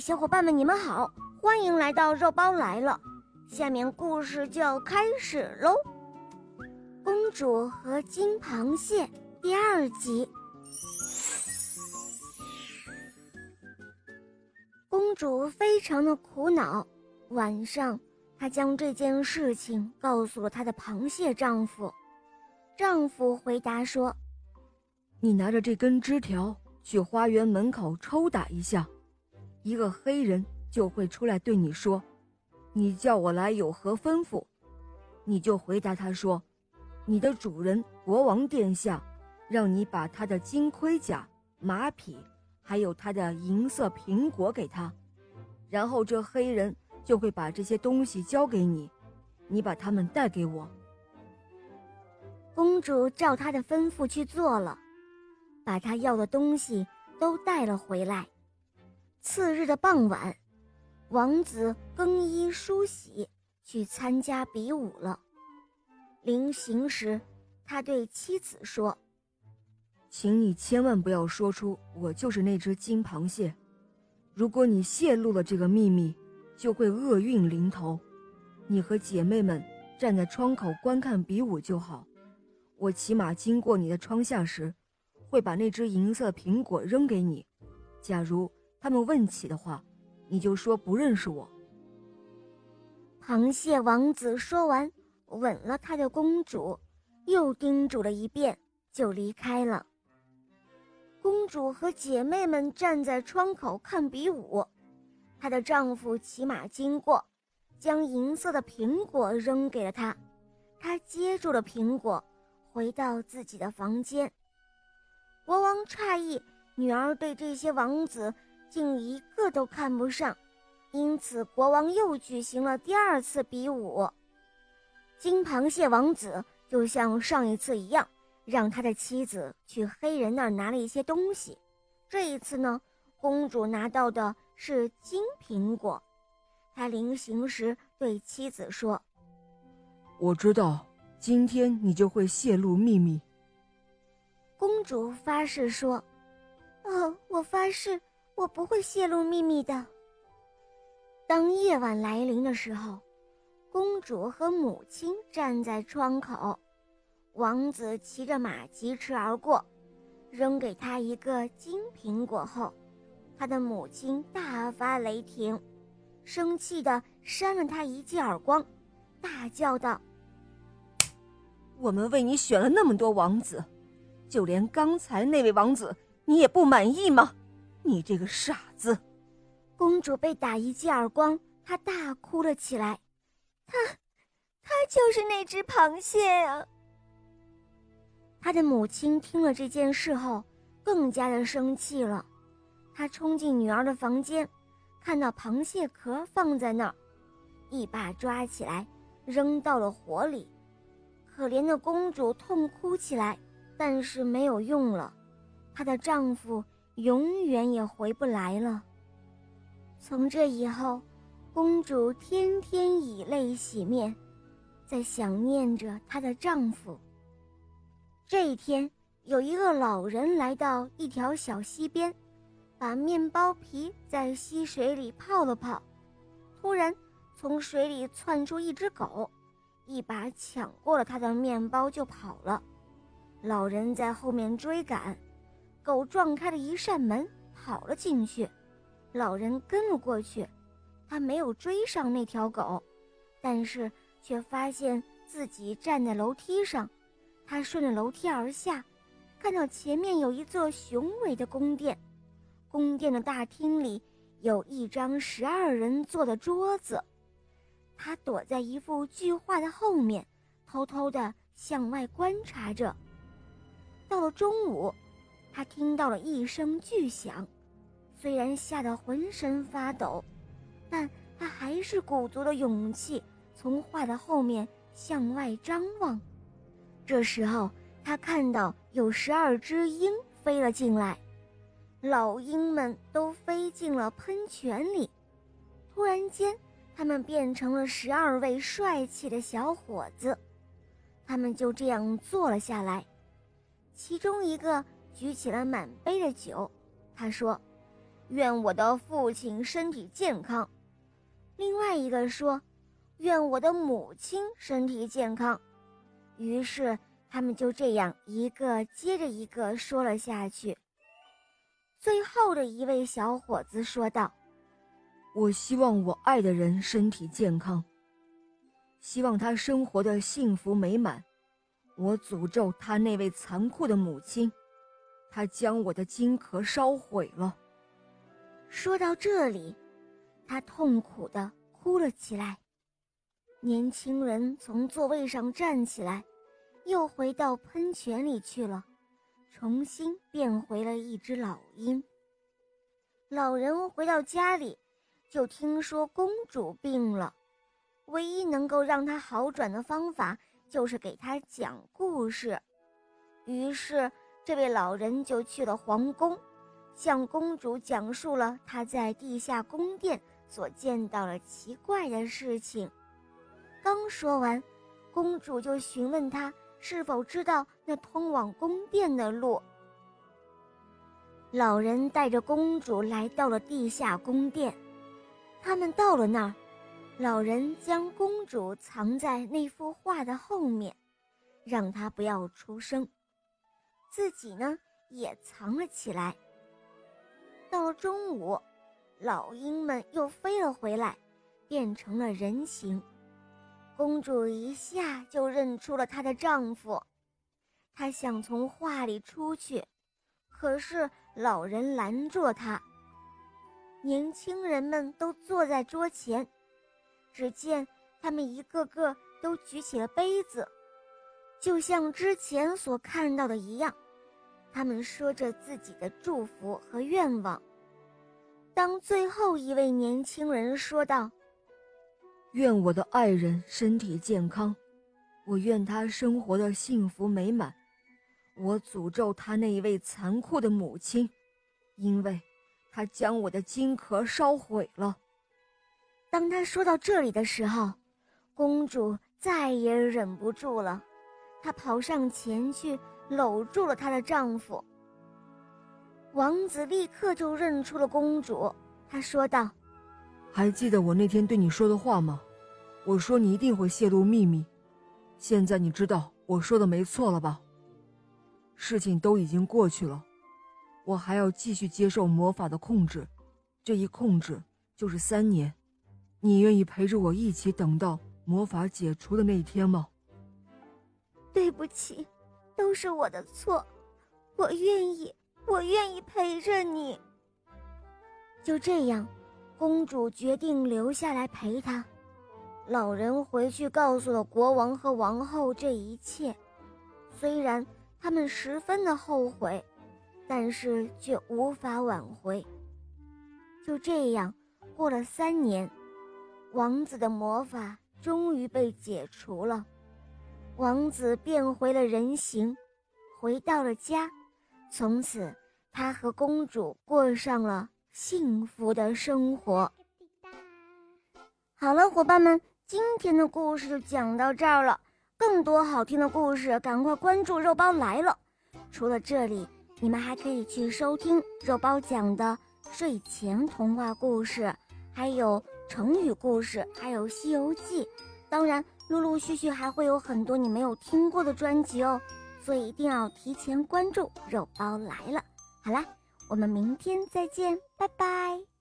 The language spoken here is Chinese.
小伙伴们，你们好，欢迎来到肉包来了。下面故事就要开始喽，《公主和金螃蟹》第二集。公主非常的苦恼，晚上她将这件事情告诉了她的螃蟹丈夫。丈夫回答说：“你拿着这根枝条去花园门口抽打一下。”一个黑人就会出来对你说：“你叫我来有何吩咐？”你就回答他说：“你的主人国王殿下，让你把他的金盔甲、马匹，还有他的银色苹果给他。”然后这黑人就会把这些东西交给你，你把他们带给我。公主照他的吩咐去做了，把他要的东西都带了回来。次日的傍晚，王子更衣梳洗，去参加比武了。临行时，他对妻子说：“请你千万不要说出我就是那只金螃蟹。如果你泄露了这个秘密，就会厄运临头。你和姐妹们站在窗口观看比武就好。我骑马经过你的窗下时，会把那只银色苹果扔给你。假如……”他们问起的话，你就说不认识我。螃蟹王子说完，吻了他的公主，又叮嘱了一遍，就离开了。公主和姐妹们站在窗口看比武，她的丈夫骑马经过，将银色的苹果扔给了她，她接住了苹果，回到自己的房间。国王诧异，女儿对这些王子。竟一个都看不上，因此国王又举行了第二次比武。金螃蟹王子就像上一次一样，让他的妻子去黑人那儿拿了一些东西。这一次呢，公主拿到的是金苹果。他临行时对妻子说：“我知道今天你就会泄露秘密。”公主发誓说：“哦，我发誓。”我不会泄露秘密的。当夜晚来临的时候，公主和母亲站在窗口，王子骑着马疾驰而过，扔给他一个金苹果后，他的母亲大发雷霆，生气的扇了他一记耳光，大叫道：“我们为你选了那么多王子，就连刚才那位王子你也不满意吗？”你这个傻子！公主被打一记耳光，她大哭了起来。她，她就是那只螃蟹呀！她的母亲听了这件事后，更加的生气了。她冲进女儿的房间，看到螃蟹壳放在那儿，一把抓起来，扔到了火里。可怜的公主痛哭起来，但是没有用了。她的丈夫。永远也回不来了。从这以后，公主天天以泪洗面，在想念着她的丈夫。这一天，有一个老人来到一条小溪边，把面包皮在溪水里泡了泡。突然，从水里窜出一只狗，一把抢过了他的面包就跑了。老人在后面追赶。狗撞开了一扇门，跑了进去。老人跟了过去，他没有追上那条狗，但是却发现自己站在楼梯上。他顺着楼梯而下，看到前面有一座雄伟的宫殿。宫殿的大厅里有一张十二人坐的桌子。他躲在一幅巨画的后面，偷偷地向外观察着。到了中午。他听到了一声巨响，虽然吓得浑身发抖，但他还是鼓足了勇气，从画的后面向外张望。这时候，他看到有十二只鹰飞了进来，老鹰们都飞进了喷泉里。突然间，他们变成了十二位帅气的小伙子，他们就这样坐了下来，其中一个。举起了满杯的酒，他说：“愿我的父亲身体健康。另外一个说：“愿我的母亲身体健康。”于是他们就这样一个接着一个说了下去。最后的一位小伙子说道：“我希望我爱的人身体健康，希望他生活的幸福美满。我诅咒他那位残酷的母亲，他将我的金壳烧毁了。”说到这里。他痛苦地哭了起来。年轻人从座位上站起来，又回到喷泉里去了，重新变回了一只老鹰。老人回到家里，就听说公主病了，唯一能够让她好转的方法就是给她讲故事。于是，这位老人就去了皇宫，向公主讲述了他在地下宫殿。所见到了奇怪的事情，刚说完，公主就询问他是否知道那通往宫殿的路。老人带着公主来到了地下宫殿，他们到了那儿，老人将公主藏在那幅画的后面，让她不要出声，自己呢也藏了起来。到了中午。老鹰们又飞了回来，变成了人形。公主一下就认出了她的丈夫，她想从画里出去，可是老人拦住了她。年轻人们都坐在桌前，只见他们一个个都举起了杯子，就像之前所看到的一样，他们说着自己的祝福和愿望。当最后一位年轻人说道：“愿我的爱人身体健康，我愿他生活的幸福美满，我诅咒他那一位残酷的母亲，因为他将我的金壳烧毁了。”当他说到这里的时候，公主再也忍不住了，她跑上前去搂住了她的丈夫。王子立刻就认出了公主，他说道：“还记得我那天对你说的话吗？我说你一定会泄露秘密。现在你知道我说的没错了吧？事情都已经过去了，我还要继续接受魔法的控制，这一控制就是三年。你愿意陪着我一起等到魔法解除的那一天吗？”对不起，都是我的错，我愿意。我愿意陪着你。就这样，公主决定留下来陪他。老人回去告诉了国王和王后这一切，虽然他们十分的后悔，但是却无法挽回。就这样，过了三年，王子的魔法终于被解除了，王子变回了人形，回到了家。从此，他和公主过上了幸福的生活。好了，伙伴们，今天的故事就讲到这儿了。更多好听的故事，赶快关注“肉包来了”。除了这里，你们还可以去收听肉包讲的睡前童话故事，还有成语故事，还有《西游记》。当然，陆陆续续还会有很多你没有听过的专辑哦。所以一定要提前关注，肉包来了。好啦，我们明天再见，拜拜。